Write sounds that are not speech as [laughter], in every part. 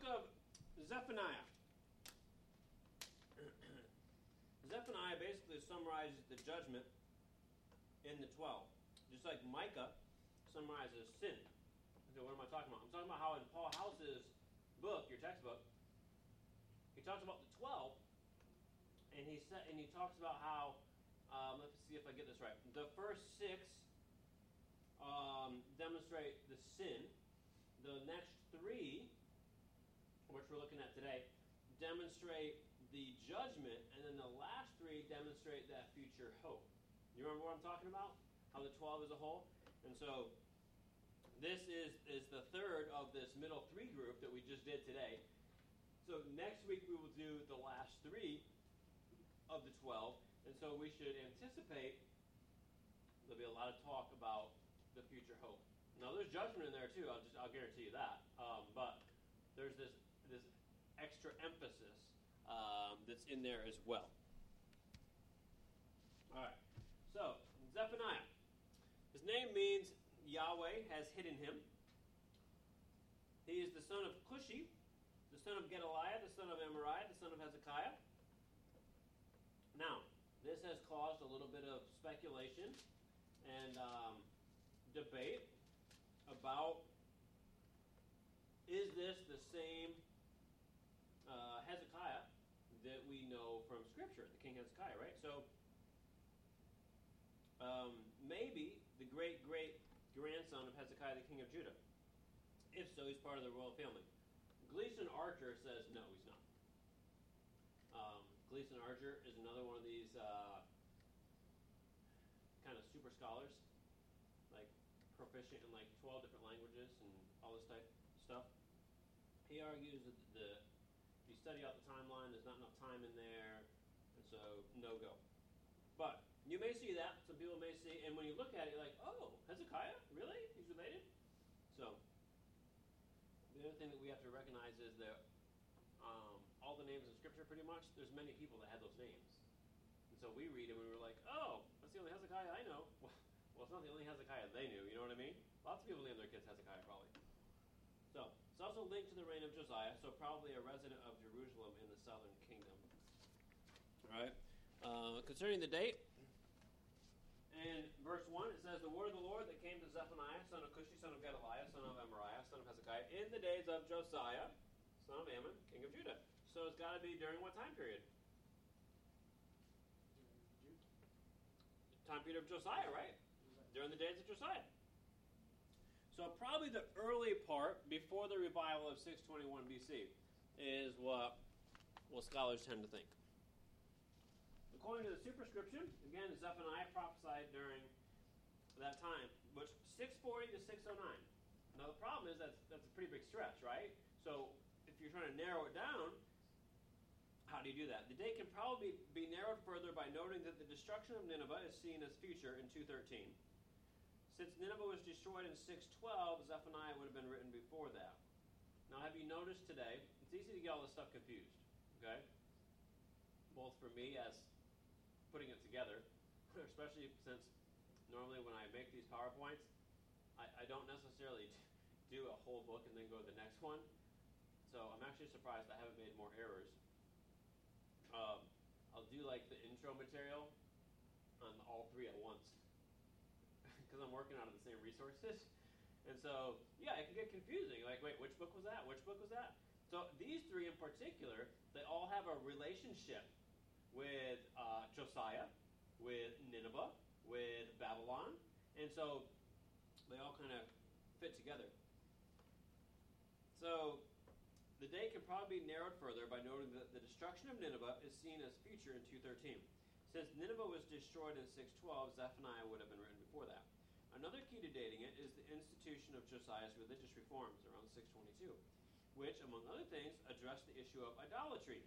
book of Zephaniah. [clears throat] Zephaniah basically summarizes the judgment in the 12. Just like Micah summarizes sin. Okay, what am I talking about? I'm talking about how in Paul House's book, your textbook, he talks about the 12, and he said, and he talks about how, um, let's see if I get this right. The first six um, demonstrate the sin. The next three, we're looking at today, demonstrate the judgment, and then the last three demonstrate that future hope. You remember what I'm talking about? How the 12 is a whole? And so this is, is the third of this middle three group that we just did today. So next week we will do the last three of the 12. And so we should anticipate there'll be a lot of talk about the future hope. Now there's judgment in there too. I'll just I'll guarantee you that. Um, but there's this extra emphasis um, that's in there as well. All right. So Zephaniah. His name means Yahweh has hidden him. He is the son of Cushi, the son of Gedaliah, the son of Amariah, the son of Hezekiah. Now, this has caused a little bit of speculation and um, debate about is this the same that we know from Scripture, the King Hezekiah, right? So um, maybe the great great grandson of Hezekiah, the king of Judah. If so, he's part of the royal family. Gleason Archer says no, he's not. Um, Gleason Archer is another one of these uh, kind of super scholars, like proficient in like 12 different languages and all this type stuff. He argues that study out the timeline, there's not enough time in there, and so no go. But you may see that. Some people may see, and when you look at it, you're like, oh, Hezekiah? Really? He's related? So, the other thing that we have to recognize is that um, all the names in Scripture, pretty much, there's many people that had those names. And so we read them and we're like, oh, that's the only Hezekiah I know. [laughs] Well, it's not the only Hezekiah they knew, you know what I mean? Lots of people name their kids Hezekiah, probably. It's also linked to the reign of Josiah, so probably a resident of Jerusalem in the southern kingdom. All right. Uh, concerning the date, in verse 1, it says, The word of the Lord that came to Zephaniah, son of Cushi, son of Gedaliah, son of Amariah, son of Hezekiah, in the days of Josiah, son of Ammon, king of Judah. So it's got to be during what time period? Time period of Josiah, right? During the days of Josiah. So probably the early part, before the revival of 621 BC, is what, what scholars tend to think. According to the superscription, again, Zephaniah prophesied during that time, which 640 to 609. Now the problem is that's that's a pretty big stretch, right? So if you're trying to narrow it down, how do you do that? The date can probably be narrowed further by noting that the destruction of Nineveh is seen as future in 213. Since Nineveh was destroyed in 612, Zephaniah would have been written before that. Now, have you noticed today? It's easy to get all this stuff confused, okay? Both for me as putting it together, [laughs] especially since normally when I make these PowerPoints, I, I don't necessarily [laughs] do a whole book and then go to the next one. So I'm actually surprised I haven't made more errors. Um, I'll do like the intro material on all three at once because I'm working out of the same resources. And so, yeah, it can get confusing. Like, wait, which book was that? Which book was that? So these three in particular, they all have a relationship with uh, Josiah, with Nineveh, with Babylon, and so they all kind of fit together. So the day can probably be narrowed further by noting that the destruction of Nineveh is seen as future in 213. Since Nineveh was destroyed in 612, Zephaniah would have been written before that. Another key to dating it is the institution of Josiah's religious reforms around 622, which, among other things, addressed the issue of idolatry.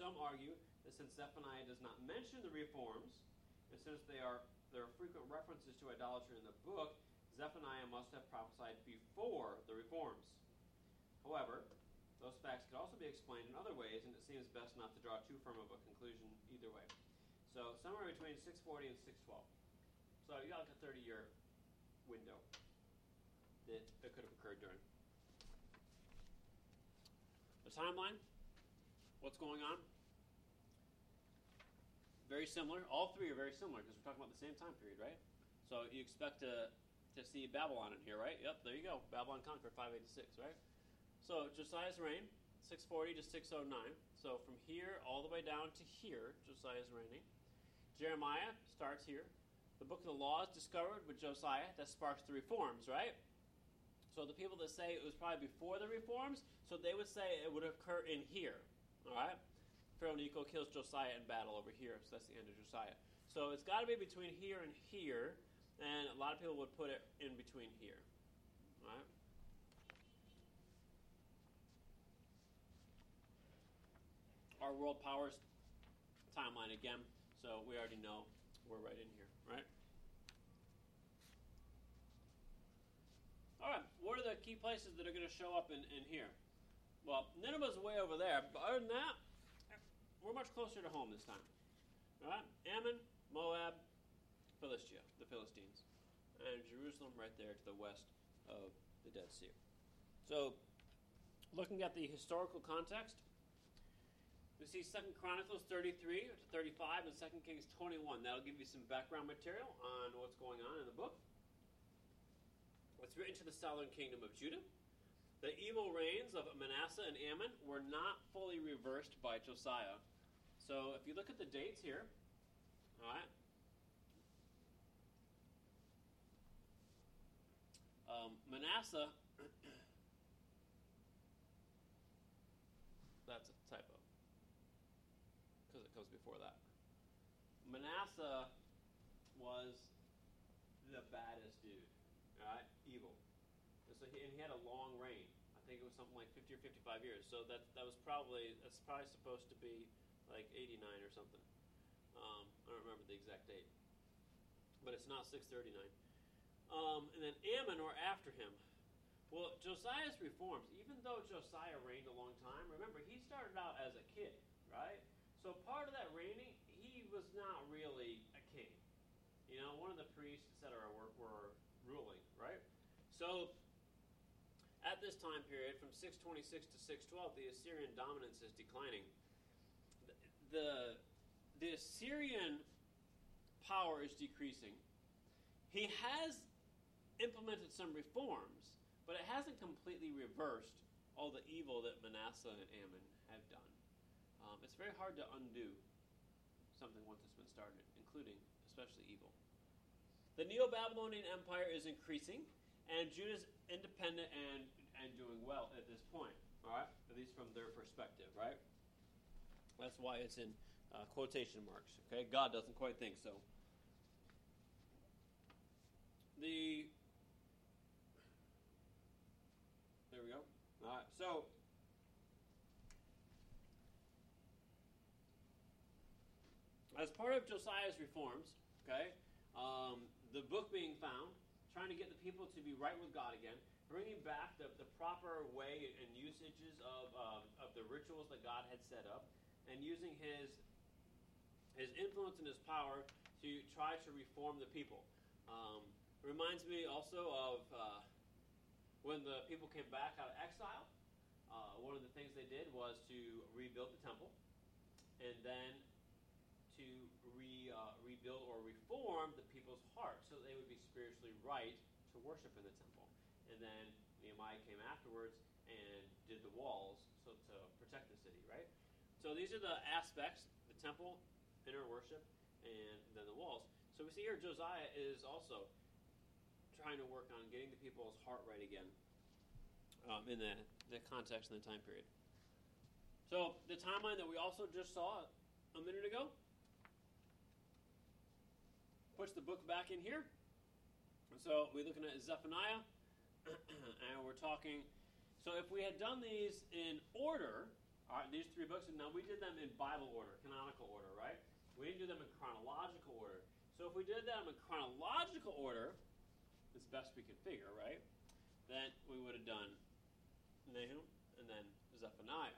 Some argue that since Zephaniah does not mention the reforms, and since are, there are frequent references to idolatry in the book, Zephaniah must have prophesied before the reforms. However, those facts could also be explained in other ways, and it seems best not to draw too firm of a conclusion either way. So, somewhere between 640 and 612. So, you got like a 30 year window that, that could have occurred during. The timeline, what's going on? Very similar. All three are very similar because we're talking about the same time period, right? So you expect to to see Babylon in here, right? Yep, there you go. Babylon conquered 586, right? So Josiah's reign, 640 to 609. So from here all the way down to here, Josiah's reigning. Jeremiah starts here. The book of the law is discovered with Josiah. That sparks the reforms, right? So the people that say it was probably before the reforms, so they would say it would occur in here. All right? Pharaoh Necho kills Josiah in battle over here, so that's the end of Josiah. So it's got to be between here and here, and a lot of people would put it in between here. All right? Our world powers timeline again, so we already know we're right in here, right? All right, what are the key places that are going to show up in, in here? Well, Nineveh's way over there, but other than that, we're much closer to home this time. All right, Ammon, Moab, Philistia, the Philistines, and Jerusalem right there to the west of the Dead Sea. So, looking at the historical context, we see Second Chronicles 33 to 35 and Second Kings 21. That'll give you some background material on what's going on in the book. It's written to the southern kingdom of Judah. The evil reigns of Manasseh and Ammon were not fully reversed by Josiah. So if you look at the dates here, all right, um, Manasseh, that's a typo because it comes before that. Manasseh was the baddest dude, all right, evil. And so he, and he had a long reign. I think it was something like 50 or 55 years. So that that was probably that's probably supposed to be like 89 or something. Um, I don't remember the exact date, but it's not 639. Um, and then Ammon or after him. Well, Josiah's reforms, even though Josiah reigned a long time, remember he started out as a kid, right? So part of that reigning, was not really a king. You know, one of the priests, etc., were, were ruling, right? So at this time period, from 626 to 612, the Assyrian dominance is declining. The, the Assyrian power is decreasing. He has implemented some reforms, but it hasn't completely reversed all the evil that Manasseh and Ammon have done. Um, it's very hard to undo something once it's been started, including especially evil. The Neo Babylonian Empire is increasing, and Judah's independent and, and doing well at this point, all right? At least from their perspective, right? That's why it's in uh, quotation marks, okay? God doesn't quite think so. The. There we go. All right, so. As part of Josiah's reforms, okay, um, the book being found, trying to get the people to be right with God again, bringing back the, the proper way and usages of, um, of the rituals that God had set up, and using his, his influence and his power to try to reform the people. Um, reminds me also of uh, when the people came back out of exile. Uh, one of the things they did was to rebuild the temple, and then to re, uh, rebuild or reform the people's hearts so that they would be spiritually right to worship in the temple. And then Nehemiah came afterwards and did the walls so to protect the city, right? So these are the aspects: the temple, inner worship, and then the walls. So we see here Josiah is also trying to work on getting the people's heart right again um, in the, the context and the time period. So the timeline that we also just saw a minute ago puts the book back in here. So we're looking at Zephaniah, [clears throat] and we're talking. So if we had done these in order, all right, these three books, and now we did them in Bible order, canonical order, right? We didn't do them in chronological order. So if we did them in chronological order, as best we could figure, right? Then we would have done Nahum and then Zephaniah,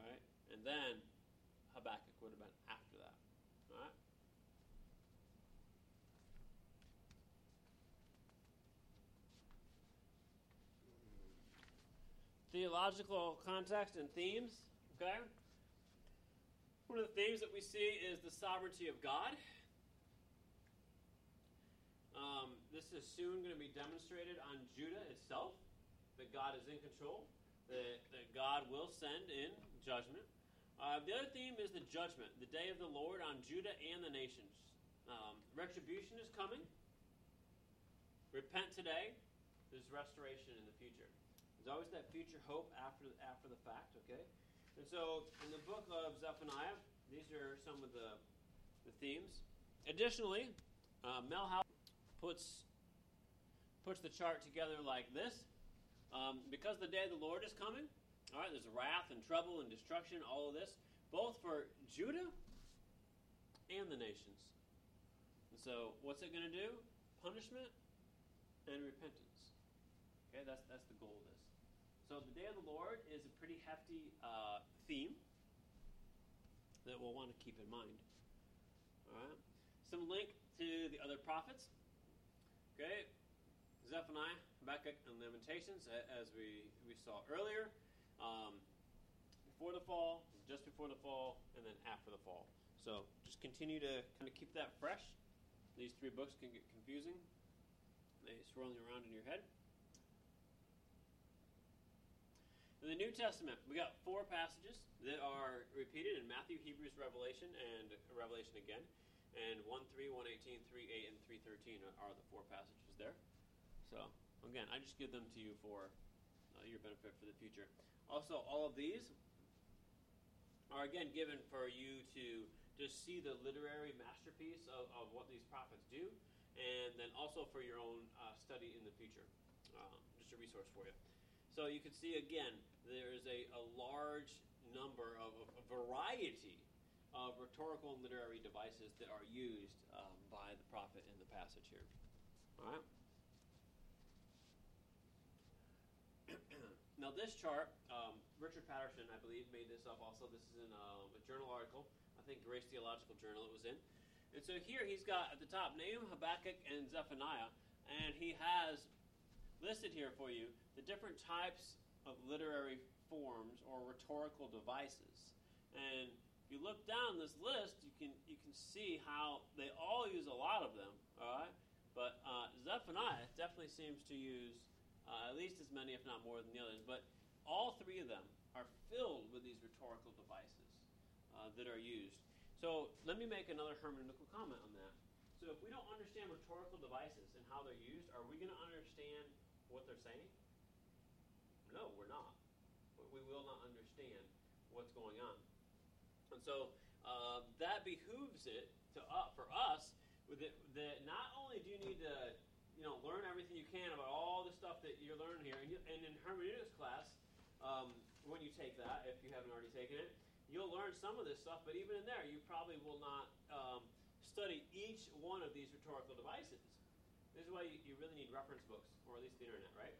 right? And then Habakkuk would have been after that, right? Theological context and themes. Okay? One of the themes that we see is the sovereignty of God. Um, this is soon going to be demonstrated on Judah itself that God is in control, that, that God will send in judgment. Uh, the other theme is the judgment, the day of the Lord on Judah and the nations. Um, retribution is coming. Repent today. There's restoration in the future. There's always that future hope after after the fact. Okay, and so in the book of Zephaniah, these are some of the the themes. Additionally, uh, puts puts the chart together like this. Um, because the day of the Lord is coming, all right, there's wrath and trouble and destruction, all of this, both for Judah and the nations. And so, what's it going to do? Punishment and repentance. Okay, that's that's the goal of this. So, the day of the Lord is a pretty hefty uh, theme that we'll want to keep in mind. All right, some link to the other prophets. Okay, Zephaniah, Habakkuk, and Lamentations, as we, we saw earlier. Um, before the fall, just before the fall, and then after the fall. So just continue to kind of keep that fresh. These three books can get confusing. They swirling around in your head. In the New Testament, we got four passages that are repeated in Matthew, Hebrews, Revelation, and Revelation again. And 1 3, 118, 3 8, and 313 are the four passages there. So, again, I just give them to you for uh, your benefit for the future. Also, all of these are, again, given for you to just see the literary masterpiece of, of what these prophets do, and then also for your own uh, study in the future. Um, just a resource for you. So, you can see, again, there's a, a large number of, a variety of rhetorical and literary devices that are used um, by the prophet in the passage here. All right? [clears throat] now, this chart, um, Richard Patterson, I believe, made this up also. This is in um, a journal article, I think Grace Theological Journal it was in. And so here he's got at the top Nahum, Habakkuk, and Zephaniah, and he has listed here for you the different types of literary forms or rhetorical devices. And if you look down this list, you can you can see how they all use a lot of them. All right, but uh, Zephaniah definitely seems to use uh, at least as many, if not more, than the others. But all three of them are filled with these rhetorical devices uh, that are used. So let me make another hermeneutical comment on that. So if we don't understand rhetorical devices and how they're used, are we going to understand what they're saying? No, we're not. We will not understand what's going on. And so uh, that behooves it to uh, for us that, that not only do you need to you know learn everything you can about all the stuff that you're learning here, and, you, and in hermeneutics class, um, when you take that, if you haven't already taken it, you'll learn some of this stuff. But even in there, you probably will not um, study each one of these rhetorical devices. This is why you, you really need reference books, or at least the internet, right?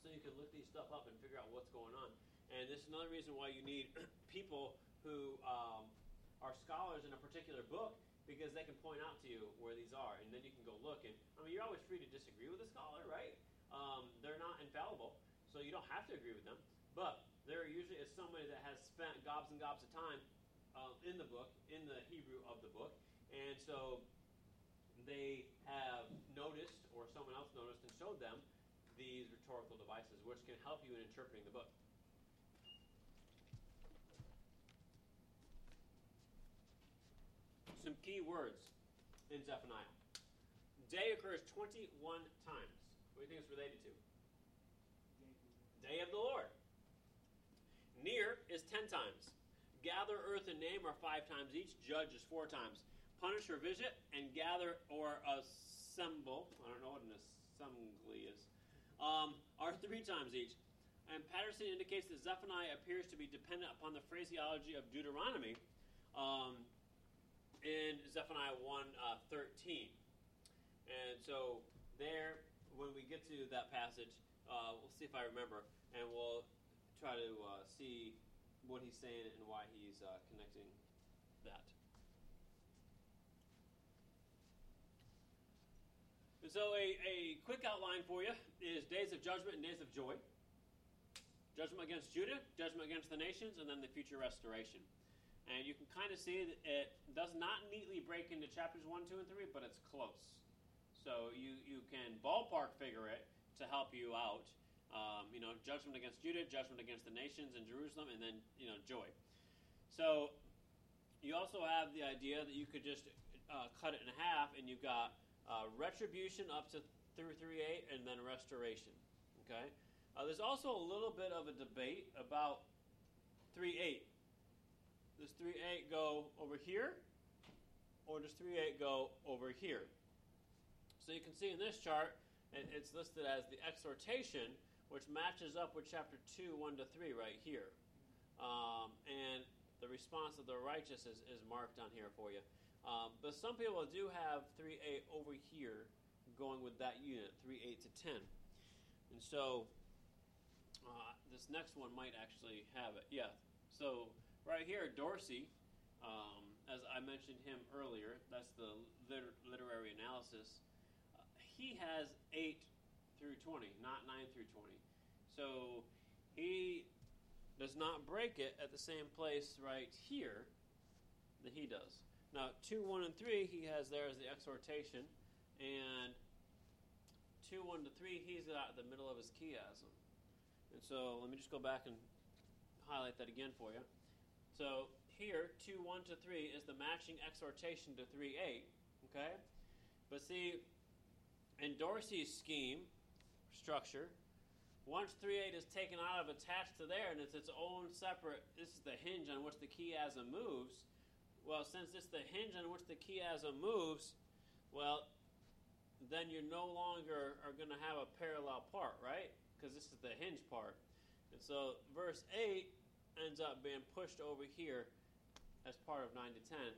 So you can look these stuff up and figure out what's going on. And this is another reason why you need [clears throat] people who um, are scholars in a particular book because they can point out to you where these are, and then you can go look. And I mean, you're always free to disagree with a scholar, right? Um, they're not infallible, so you don't have to agree with them. But there usually is somebody that has spent gobs and gobs of time uh, in the book, in the Hebrew of the book, and so they have noticed, or someone else noticed and showed them these rhetorical devices, which can help you in interpreting the book. some key words in Zephaniah. Day occurs 21 times. What do you think it's related to? Day of the Lord. Near is 10 times. Gather, earth, and name are five times each. Judge is four times. Punish or visit, and gather or assemble, I don't know what an assembly is, um, are three times each. And Patterson indicates that Zephaniah appears to be dependent upon the phraseology of Deuteronomy. Um, in Zephaniah 1 uh, 13. And so, there, when we get to that passage, uh, we'll see if I remember, and we'll try to uh, see what he's saying and why he's uh, connecting that. And so, a, a quick outline for you is days of judgment and days of joy. judgment against Judah, judgment against the nations, and then the future restoration. And you can kind of see that it does not neatly break into chapters 1, 2, and 3, but it's close. So you, you can ballpark figure it to help you out. Um, you know, judgment against Judah, judgment against the nations in Jerusalem, and then, you know, joy. So you also have the idea that you could just uh, cut it in half, and you've got uh, retribution up to through 3.8 and then restoration. Okay? Uh, there's also a little bit of a debate about 3.8. Does 3.8 go over here? Or does 3.8 go over here? So you can see in this chart, it's listed as the exhortation, which matches up with chapter 2, 1 to 3 right here. Um, and the response of the righteous is, is marked on here for you. Um, but some people do have 3.8 over here going with that unit, 3.8 to 10. And so uh, this next one might actually have it. Yeah. So right here, Dorsey, um, as I mentioned him earlier, that's the liter- literary analysis. Uh, he has 8 through 20, not 9 through 20. So he does not break it at the same place right here that he does. Now, 2, 1, and 3, he has there as the exhortation. And 2, 1 to 3, he's at the middle of his chiasm. And so let me just go back and highlight that again for you. So here, 2, 1 to 3 is the matching exhortation to 3, 8. Okay? But see, in Dorsey's scheme, structure, once 3, 8 is taken out of attached to there and it's its own separate, this is the hinge on which the chiasm moves well, since it's the hinge on which the chiasm moves, well, then you no longer are going to have a parallel part, right? Because this is the hinge part. And so verse 8 ends up being pushed over here as part of 9 to 10,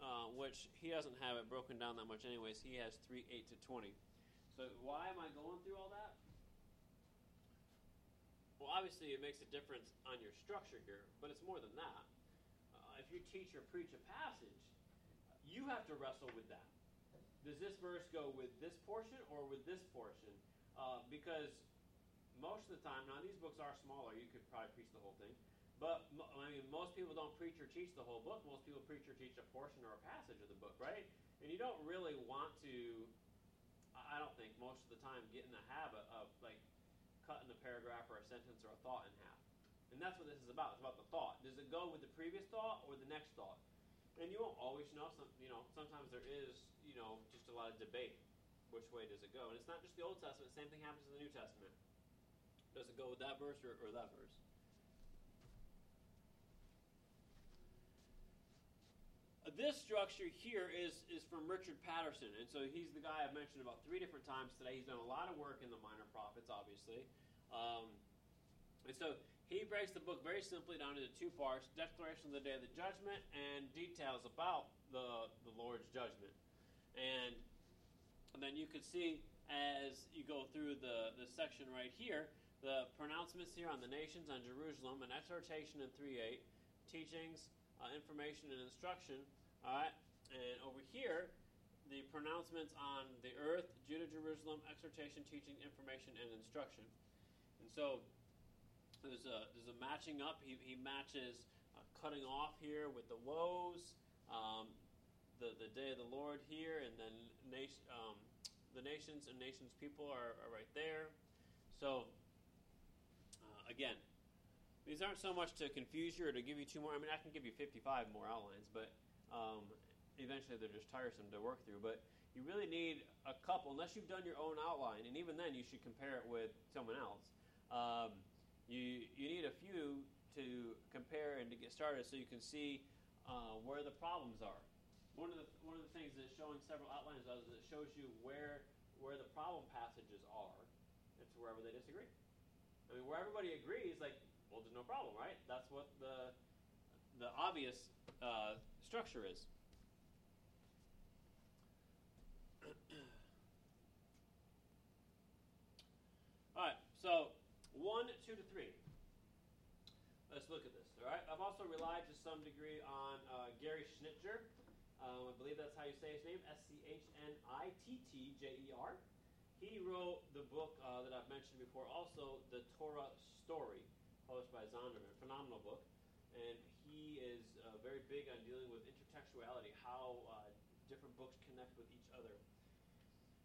uh, which he doesn't have it broken down that much, anyways. He has 3, 8 to 20. So why am I going through all that? Well, obviously, it makes a difference on your structure here, but it's more than that if you teach or preach a passage, you have to wrestle with that. Does this verse go with this portion or with this portion? Uh, because most of the time, now these books are smaller, you could probably preach the whole thing. But I mean, most people don't preach or teach the whole book. Most people preach or teach a portion or a passage of the book, right? And you don't really want to. I don't think most of the time get in the habit of like cutting a paragraph or a sentence or a thought in half. And that's what this is about. It's about the thought. Does it go with the previous thought or the next thought? And you won't always know. Some, you know, sometimes there is, you know, just a lot of debate. Which way does it go? And it's not just the Old Testament. Same thing happens in the New Testament. Does it go with that verse or, or that verse? This structure here is, is from Richard Patterson. And so he's the guy I've mentioned about three different times today. He's done a lot of work in the minor prophets, obviously. Um, and so he breaks the book very simply down into two parts declaration of the day of the judgment and details about the, the Lord's judgment. And, and then you can see as you go through the, the section right here, the pronouncements here on the nations, on Jerusalem, an exhortation in 3 8, teachings, uh, information, and instruction. All right, and over here, the pronouncements on the earth, Judah, Jerusalem, exhortation, teaching, information, and instruction. And so there's a there's a matching up. He, he matches uh, cutting off here with the woes, um, the the day of the Lord here, and then nation, um, the nations and nations people are, are right there. So uh, again, these aren't so much to confuse you or to give you two more. I mean, I can give you 55 more outlines, but um, eventually they're just tiresome to work through. But you really need a couple, unless you've done your own outline, and even then you should compare it with someone else. Um, you, you need a few to compare and to get started so you can see uh, where the problems are. One of the, one of the things that showing several outlines is it shows you where, where the problem passages are to wherever they disagree. I mean, where everybody agrees, like, well, there's no problem, right? That's what the, the obvious uh, structure is. [coughs] All right, so 1, 2 to 3. Let's look at this, all right? I've also relied to some degree on uh, Gary Schnittjer. Um, I believe that's how you say his name, S-C-H-N-I-T-T-J-E-R. He wrote the book uh, that I've mentioned before, also, The Torah Story. published by Zondervan. Phenomenal book. And he is uh, very big on dealing with intertextuality, how uh, different books connect with each other.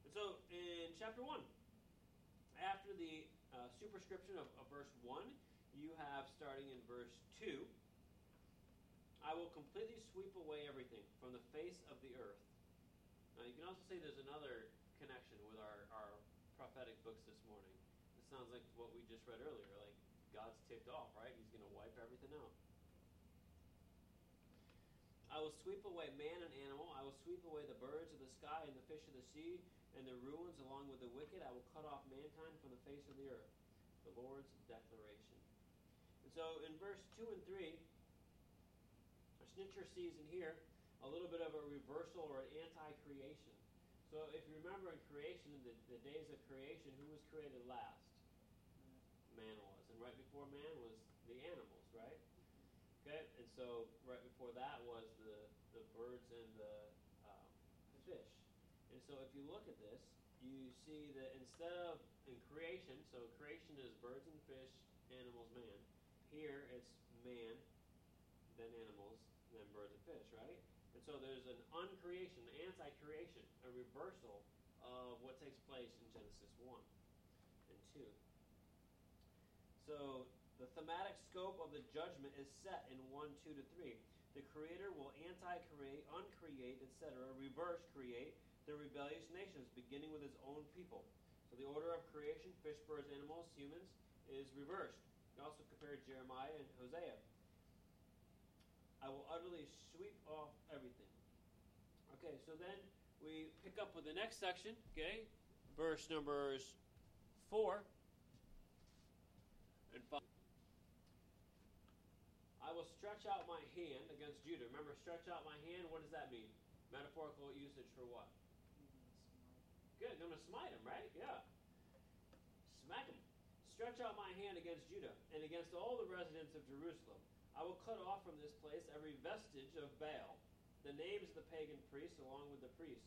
And so in chapter 1, after the uh, superscription of, of verse 1, you have starting in verse 2 I will completely sweep away everything from the face of the earth. Now, you can also say there's another connection with our, our prophetic books this morning. It sounds like what we just read earlier. Like, God's ticked off, right? He's going to wipe everything out. I will sweep away man and animal. I will sweep away the birds of the sky and the fish of the sea and the ruins along with the wicked. I will cut off mankind from the face of the earth. The Lord's declaration. And so in verse 2 and 3, Schnittjer sees in here a little bit of a reversal or an anti-creation. So if you remember in creation, the, the days of creation, who was created last? Man was. And right before man was the animals, right? Mm-hmm. Okay, and so right before that was the, the birds and the so if you look at this, you see that instead of in creation, so creation is birds and fish, animals, man. Here it's man, then animals, than birds and fish, right? And so there's an uncreation, anti-creation, a reversal of what takes place in Genesis 1 and 2. So the thematic scope of the judgment is set in 1, 2 to 3. The Creator will anti-create, uncreate, etc., reverse create the rebellious nations, beginning with his own people. So the order of creation, fish, birds, animals, humans, is reversed. You also compare Jeremiah and Hosea. I will utterly sweep off everything. Okay, so then we pick up with the next section, okay? Verse numbers 4 and 5. I will stretch out my hand against Judah. Remember, stretch out my hand, what does that mean? Metaphorical usage for what? Good, I'm going to smite him, right? Yeah. Smack him. Stretch out my hand against Judah and against all the residents of Jerusalem I will cut off from this place every vestige of Baal, the names of the pagan priests along with the priests,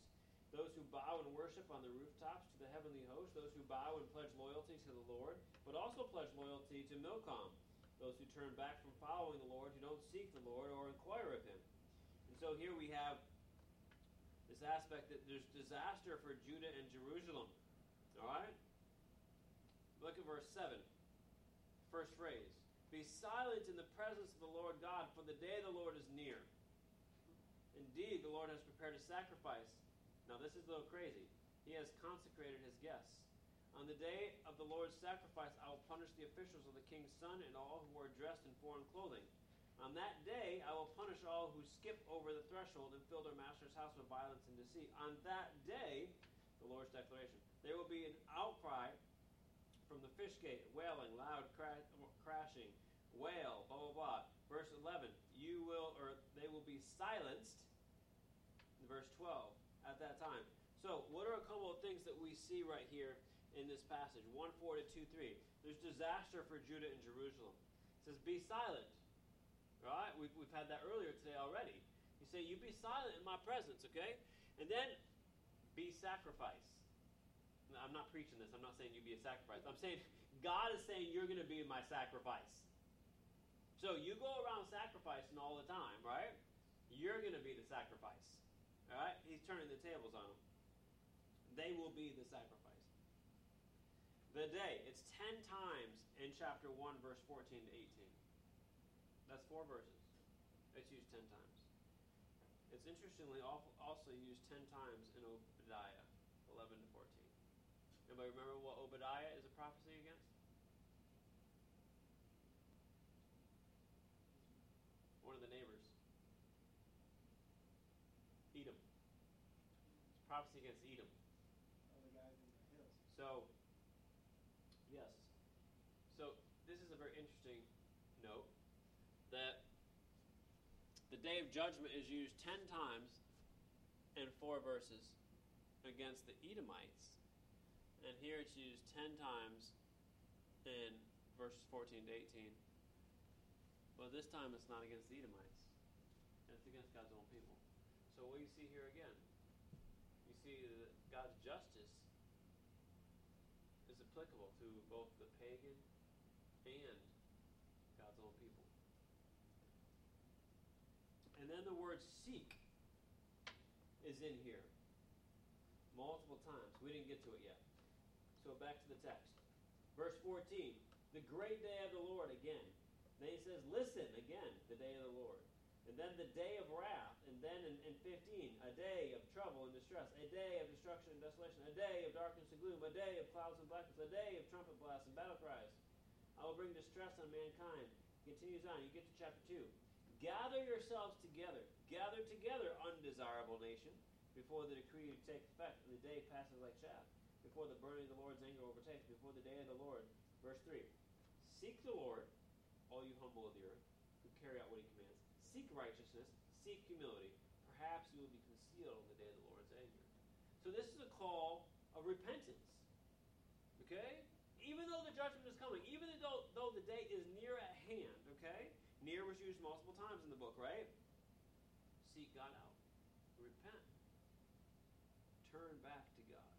those who bow and worship on the rooftops to the heavenly host, those who bow and pledge loyalty to the Lord, but also pledge loyalty to Milcom, those who turn back from following the Lord, who don't seek the Lord or inquire of him. And so here we have this aspect that there's disaster for Judah and Jerusalem. All right? Look at verse 7. First phrase. Be silent in the presence of the Lord God, for the day of the Lord is near. Indeed, the Lord has prepared a sacrifice. Now, this is a little crazy. He has consecrated his guests. On the day of the Lord's sacrifice, I will punish the officials of the king's son and all who are dressed in foreign clothing. On that day, I will punish all who skip over the threshold and fill their master's house with violence and deceit. On that day, the Lord's declaration, there will be an outcry from the fish gate, wailing, loud cra- crashing, wail, blah, blah, blah. Verse 11, you will, or they will be silenced. Verse 12, at that time. So, what are a couple of things that we see right here in this passage? 1 4 to 2 3. There's disaster for Judah and Jerusalem. It says, Be silent. Right? We've, we've had that earlier today already. You say, You be silent in my presence, okay? And then, be sacrificed. I'm not preaching this. I'm not saying you be a sacrifice. I'm saying God is saying you're going to be my sacrifice. So you go around sacrificing all the time, right? You're going to be the sacrifice. All right? He's turning the tables on them. They will be the sacrifice. The day, it's 10 times in chapter 1, verse 14 to 18. That's four verses. It's used 10 times. It's interestingly also used 10 times in Obadiah 11 to 14. Anybody remember what Obadiah is a prophecy against? One of the neighbors. Edom. It's prophecy against Edom. The guys in the hills. So, yes. So, this is a very interesting note that the day of judgment is used ten times in four verses against the Edomites and here it's used 10 times in verses 14 to 18. But this time it's not against the Edomites, it's against God's own people. So what you see here again? You see that God's justice is applicable to both the pagan and own people. And then the word seek is in here multiple times. We didn't get to it yet. So back to the text. Verse 14, the great day of the Lord again. Then he says, listen again, the day of the Lord. And then the day of wrath. And then in, in 15, a day of trouble and distress, a day of destruction and desolation, a day of darkness and gloom, a day of clouds and blackness, a day of trumpet blasts and battle cries. I will bring distress on mankind. Continues on. You get to chapter 2. Yourselves together. Gather together, undesirable nation, before the decree takes effect, and the day passes like chaff. Before the burning of the Lord's anger overtakes, before the day of the Lord. Verse 3. Seek the Lord, all you humble of the earth, who carry out what he commands. Seek righteousness, seek humility. Perhaps you will be concealed on the day of the Lord's anger. So this is a call of repentance. Okay? Even though the judgment is coming, even though, though the day is near at hand, okay? Near was used multiple times in the book, right? Seek God out. Repent. Turn back to God.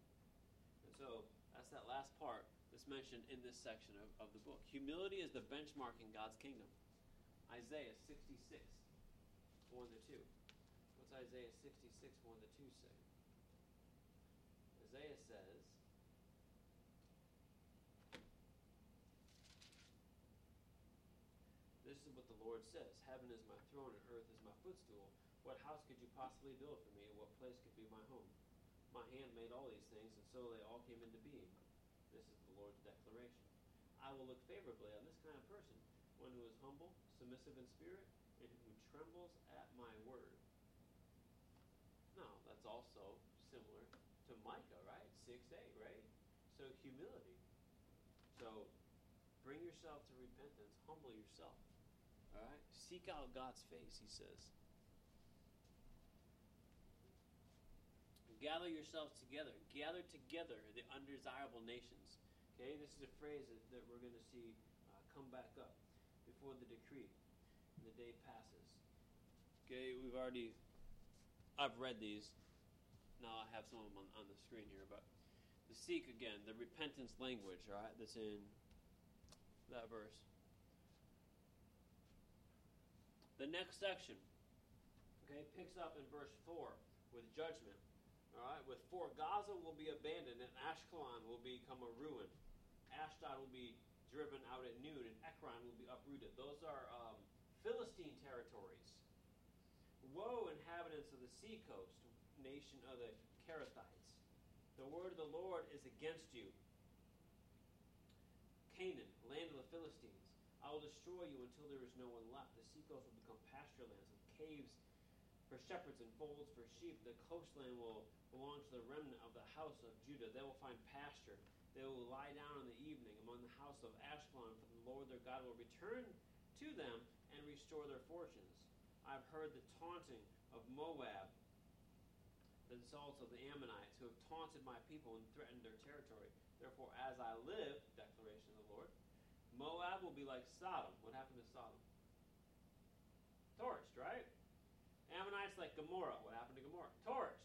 And so that's that last part that's mentioned in this section of, of the book. Humility is the benchmark in God's kingdom. Isaiah 66, 1 to 2. What's Isaiah 66, 1 to 2 say? Isaiah says, This is what the Lord says Heaven is my throne and earth is my footstool. What house could you possibly build for me, what place could be my home? My hand made all these things, and so they all came into being. This is the Lord's declaration. I will look favorably on this kind of person, one who is humble, submissive in spirit, and who trembles at my word. Now, that's also similar to Micah, right? 6 8, right? So, humility. So, bring yourself to repentance, humble yourself. All right? Seek out God's face, he says. Gather yourselves together. Gather together the undesirable nations. Okay, this is a phrase that, that we're going to see uh, come back up before the decree the day passes. Okay, we've already, I've read these. Now I have some of them on, on the screen here, but the seek again, the repentance language, all right, that's in that verse. The next section, okay, picks up in verse 4 with judgment. All right, with for Gaza will be abandoned and Ashkelon will become a ruin. Ashdod will be driven out at noon and Ekron will be uprooted. Those are um, Philistine territories. Woe, inhabitants of the seacoast, nation of the Cherethites. The word of the Lord is against you. Canaan, land of the Philistines. I will destroy you until there is no one left. The will become pasture lands and caves for shepherds and folds for sheep. The coastland will belong to the remnant of the house of Judah. They will find pasture. They will lie down in the evening among the house of Ashkelon, for the Lord their God will return to them and restore their fortunes. I've heard the taunting of Moab, the insults of the Ammonites, who have taunted my people and threatened their territory. Therefore, as I live, declaration of the Lord, Moab will be like Sodom. What happened to Sodom? Torched, right? Ammonites like Gomorrah. What happened to Gomorrah? Torched.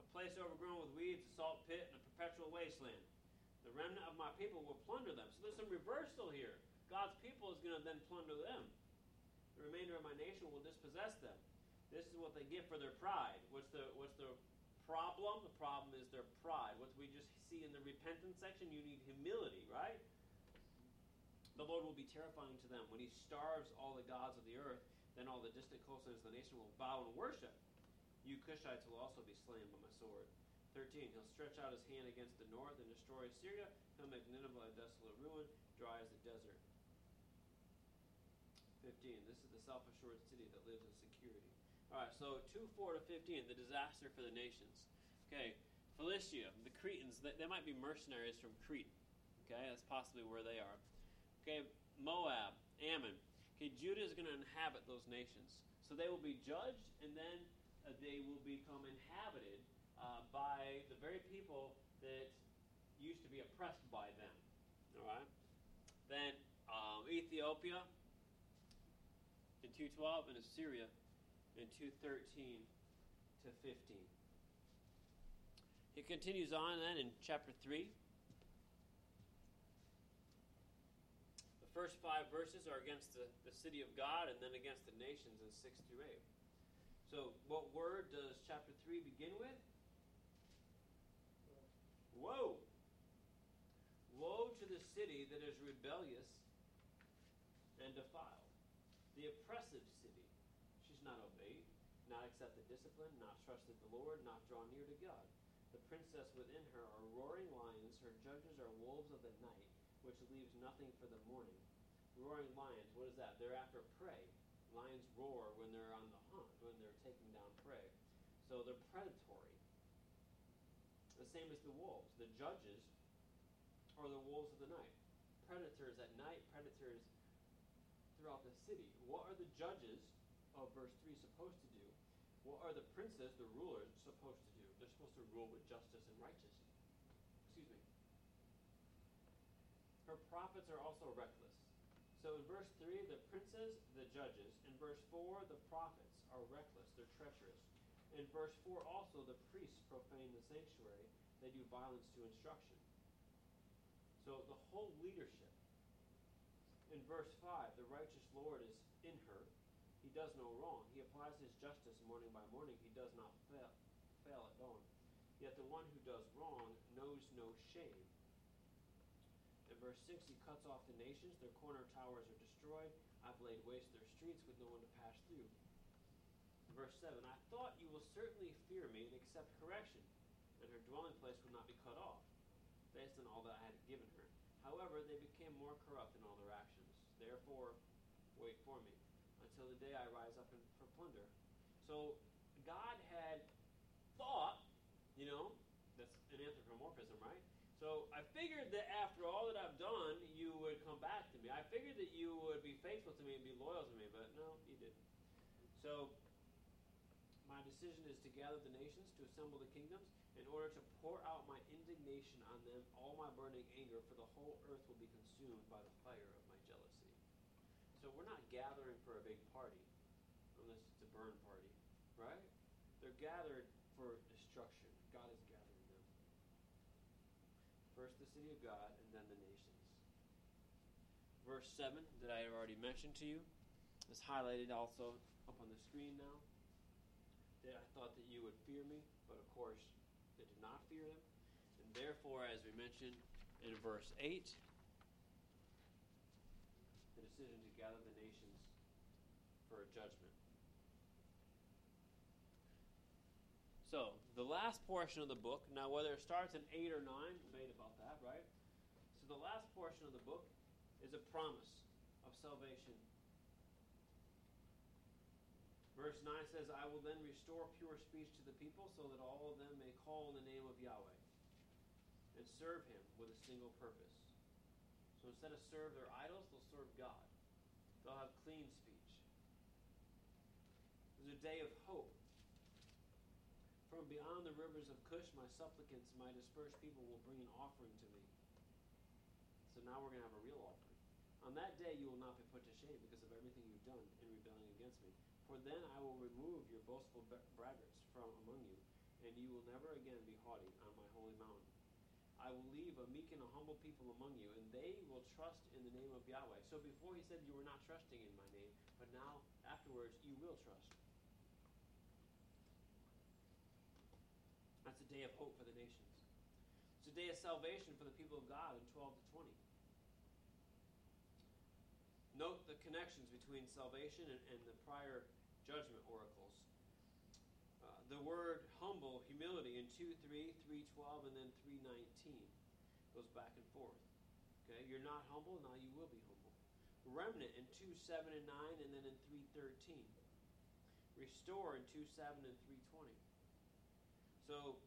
A place overgrown with weeds, a salt pit, and a perpetual wasteland. The remnant of my people will plunder them. So there's some reversal here. God's people is going to then plunder them. The remainder of my nation will dispossess them. This is what they get for their pride. What's the what's the problem? The problem is their pride. What we just see in the repentance section, you need humility, right? The Lord will be terrifying to them when He starves all the gods of the earth. Then all the distant coastlands of the nation will bow and worship. You Cushites will also be slain by my sword. 13. He'll stretch out his hand against the north and destroy Syria. He'll make Nineveh a desolate ruin, dry as the desert. 15. This is the self assured city that lives in security. All right, so 2 4 to 15, the disaster for the nations. Okay, Philistia, the Cretans, they, they might be mercenaries from Crete. Okay, that's possibly where they are. Okay, Moab, Ammon. Okay, Judah is going to inhabit those nations. So they will be judged, and then uh, they will become inhabited uh, by the very people that used to be oppressed by them. All right. Then um, Ethiopia in 212 and Assyria in 213 to 15. He continues on then in chapter 3. First five verses are against the, the city of God and then against the nations in 6 through 8. So, what word does chapter 3 begin with? Woe! Woe to the city that is rebellious and defiled, the oppressive city. She's not obeyed, not accepted discipline, not trusted the Lord, not drawn near to God. The princess within her are roaring lions, her judges are wolves of the night, which leaves nothing for the morning. Roaring lions, what is that? They're after prey. Lions roar when they're on the hunt, when they're taking down prey. So they're predatory. The same as the wolves. The judges are the wolves of the night. Predators at night, predators throughout the city. What are the judges of verse 3 supposed to do? What are the princes, the rulers, supposed to do? They're supposed to rule with justice and righteousness. Excuse me. Her prophets are also reckless. So in verse 3, the princes, the judges. In verse 4, the prophets are reckless, they're treacherous. In verse 4, also, the priests profane the sanctuary, they do violence to instruction. So the whole leadership. In verse 5, the righteous Lord is in her. He does no wrong. He applies his justice morning by morning. He does not fail, fail at dawn. Yet the one who does wrong knows no shame. Verse 6, he cuts off the nations. Their corner towers are destroyed. I've laid waste their streets with no one to pass through. Verse 7, I thought you will certainly fear me and accept correction, and her dwelling place will not be cut off based on all that I had given her. However, they became more corrupt in all their actions. Therefore, wait for me until the day I rise up in, for plunder. So God had thought, you know, that's an anthropomorphism, right? So I figured that after all that I've done, you would come back to me. I figured that you would be faithful to me and be loyal to me, but no, you didn't. So my decision is to gather the nations, to assemble the kingdoms, in order to pour out my indignation on them, all my burning anger, for the whole earth will be consumed by the fire of my jealousy. So we're not gathering for a big party, unless it's a burn party, right? They're gathered for destruction. God is gathering them. First the city of God, and then the nations. Verse 7 that I have already mentioned to you is highlighted also up on the screen now. That I thought that you would fear me, but of course they did not fear him. And therefore, as we mentioned in verse 8, the decision to gather the nations for a judgment. So, the last portion of the book, now whether it starts in 8 or 9, debate about that, right? So, the last portion of the book is a promise of salvation. Verse 9 says, I will then restore pure speech to the people so that all of them may call on the name of Yahweh and serve him with a single purpose. So instead of serve their idols, they'll serve God. They'll have clean speech. There's a day of hope. From beyond the rivers of Cush, my supplicants, my dispersed people will bring an offering to me. So now we're going to have a real offering. On that day you will not be put to shame because of everything you've done in rebelling against me. For then I will remove your boastful braggarts from among you, and you will never again be haughty on my holy mountain. I will leave a meek and a humble people among you, and they will trust in the name of Yahweh. So before he said you were not trusting in my name, but now afterwards you will trust. That's a day of hope for the nations. It's a day of salvation for the people of God in 12 to 20. Note the connections between salvation and, and the prior judgment oracles. Uh, the word humble, humility in 2 3, 312, and then 319 goes back and forth. Okay, you're not humble, now you will be humble. Remnant in 2 7 and 9, and then in 313. Restore in 2 7 and 320. So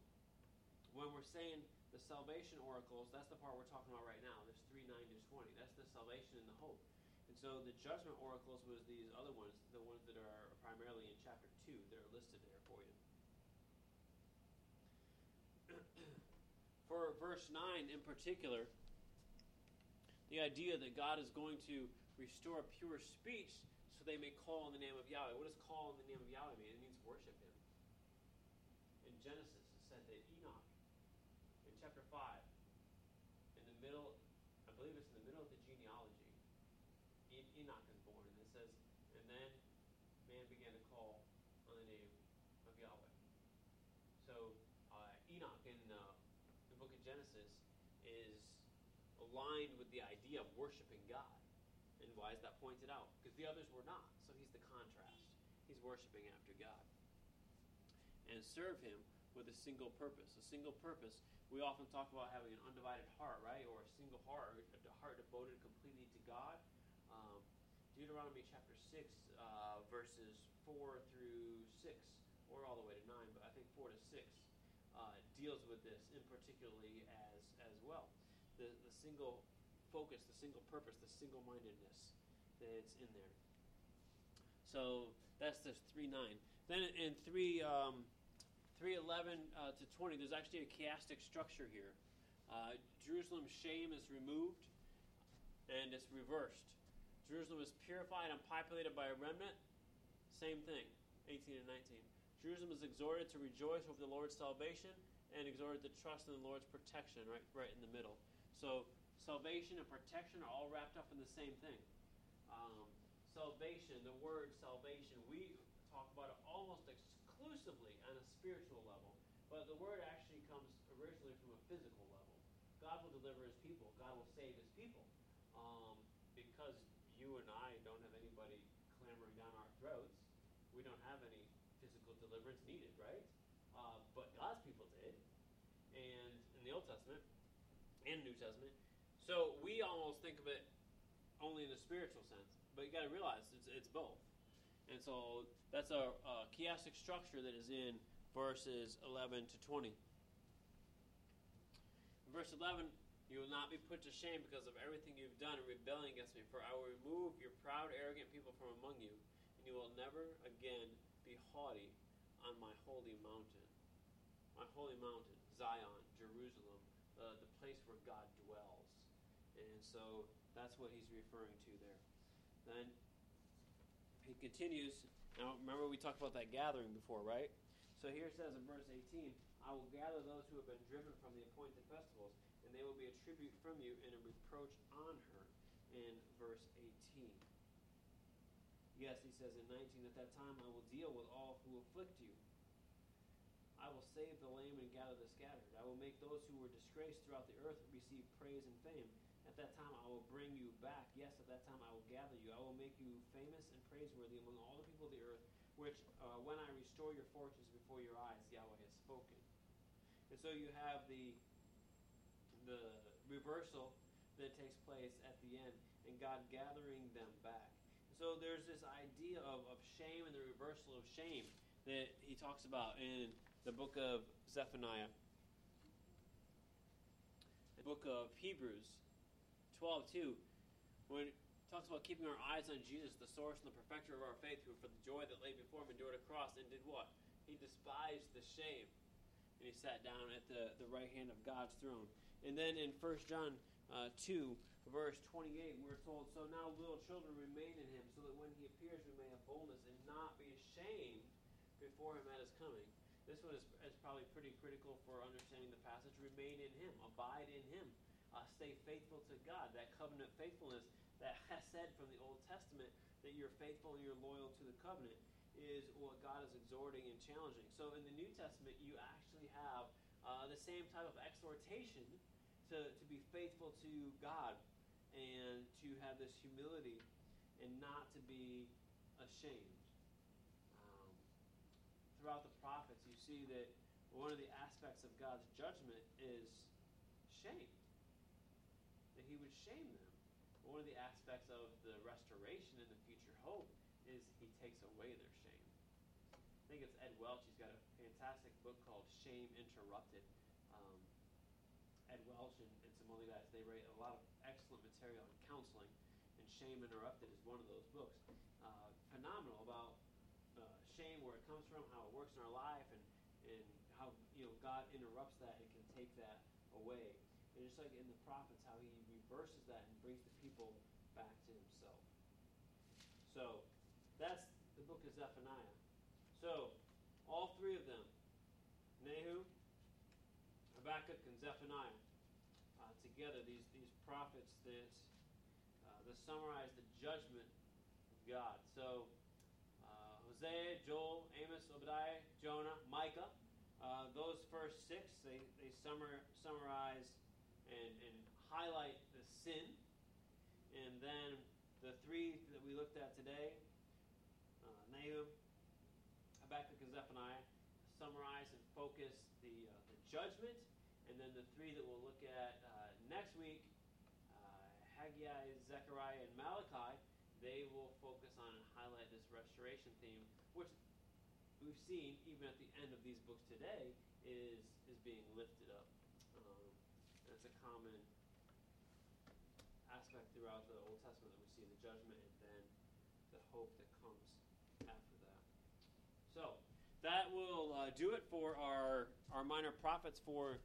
when we're saying the salvation oracles, that's the part we're talking about right now. There's 3 9 to 20. That's the salvation and the hope. And so the judgment oracles was these other ones, the ones that are primarily in chapter 2. They're listed there for you. [clears throat] for verse 9 in particular, the idea that God is going to restore pure speech so they may call on the name of Yahweh. What does call on the name of Yahweh mean? It means worship Him. In Genesis, it said that Enoch, in chapter 5, in the middle, I believe it's in the middle of the genealogy, Enoch is born, and it says, and then man began to call on the name of Yahweh. So uh, Enoch in uh, the book of Genesis is aligned with the idea of worshiping God. And why is that pointed out? Because the others were not. So he's the contrast. He's worshiping after God. And serve him with a single purpose. A single purpose. We often talk about having an undivided heart, right? Or a single heart, a heart devoted completely to God. Um, Deuteronomy chapter 6, uh, verses 4 through 6, or all the way to 9, but I think 4 to 6, uh, deals with this in particularly as, as well. The, the single focus, the single purpose, the single mindedness that's in there. So that's the 3 9. Then in 3 um, 311 uh, to 20, there's actually a chiastic structure here. Uh, Jerusalem's shame is removed and it's reversed. Jerusalem is purified and populated by a remnant. Same thing, 18 and 19. Jerusalem is exhorted to rejoice over the Lord's salvation and exhorted to trust in the Lord's protection, right, right in the middle. So salvation and protection are all wrapped up in the same thing. Um, salvation, the word salvation, we talk about it almost exclusively on a spiritual level, but the word actually comes originally from a physical level. God will deliver his people, God will save his people. Um, because you and I don't have anybody clamoring down our throats, we don't have any physical deliverance needed, right? Uh, but God's people did, and in the Old Testament and New Testament. So we almost think of it only in the spiritual sense, but you got to realize it's, it's both. And so that's a, a chiastic structure that is in verses 11 to 20. In verse 11, you will not be put to shame because of everything you've done in rebelling against me, for I will remove your proud, arrogant people from among you, and you will never again be haughty on my holy mountain. My holy mountain, Zion, Jerusalem, uh, the place where God dwells. And so that's what he's referring to there. Then he continues. Now, remember we talked about that gathering before, right? So here it says in verse 18, I will gather those who have been driven from the appointed festivals, and they will be a tribute from you and a reproach on her in verse 18. Yes, he says in 19, at that time I will deal with all who afflict you. I will save the lame and gather the scattered. I will make those who were disgraced throughout the earth receive praise and fame. At that time I will bring you back. Yes, at that time I will gather you. I will make you famous and praiseworthy among all the people of the earth, which uh, when I restore your fortunes before your eyes, Yahweh has spoken. And so you have the the reversal that takes place at the end, and God gathering them back. So there's this idea of, of shame and the reversal of shame that he talks about in the book of Zephaniah. The book of Hebrews 12 2, when it talks about keeping our eyes on Jesus, the source and the perfecter of our faith, who for the joy that lay before him endured a cross and did what? He despised the shame. And he sat down at the, the right hand of God's throne. And then in 1 John uh, 2, verse 28, we're told, So now little children remain in him, so that when he appears we may have boldness and not be ashamed before him at his coming. This one is, is probably pretty critical for understanding the passage. Remain in him, abide in him, uh, stay faithful to God. That covenant faithfulness, that [laughs] said from the Old Testament, that you're faithful and you're loyal to the covenant, is what God is exhorting and challenging. So in the New Testament, you actually have uh, the same type of exhortation to, to be faithful to God and to have this humility and not to be ashamed. Um, throughout the prophets, see that one of the aspects of God's judgment is shame, that He would shame them. One of the aspects of the restoration and the future hope is He takes away their shame. I think it's Ed Welch. He's got a fantastic book called Shame Interrupted. Um, Ed Welch and, and some other guys, they write a lot of excellent material on counseling, and Shame Interrupted is one of those books. Uh, phenomenal about uh, shame, where it comes from, how it works in our life, and, God interrupts that and can take that away. And just like in the prophets, how he reverses that and brings the people back to himself. So that's the book of Zephaniah. So, all three of them, Nahum, Habakkuk, and Zephaniah, uh, together, these, these prophets that uh, to summarize the judgment of God. So, uh, Hosea, Joel, Amos, Obadiah, Jonah, Micah, uh, those first six, they, they summar, summarize and, and highlight the sin. And then the three that we looked at today, uh, Nahum, Habakkuk, and Zephaniah, summarize and focus the, uh, the judgment. And then the three that we'll look at uh, next week, uh, Haggai, Zechariah, and Malachi, they will focus on and highlight this restoration theme, which we've seen even at the end of these books today is is being lifted up. Um, it's a common aspect throughout the Old Testament that we see the judgment and then the hope that comes after that. So that will uh, do it for our our minor prophets for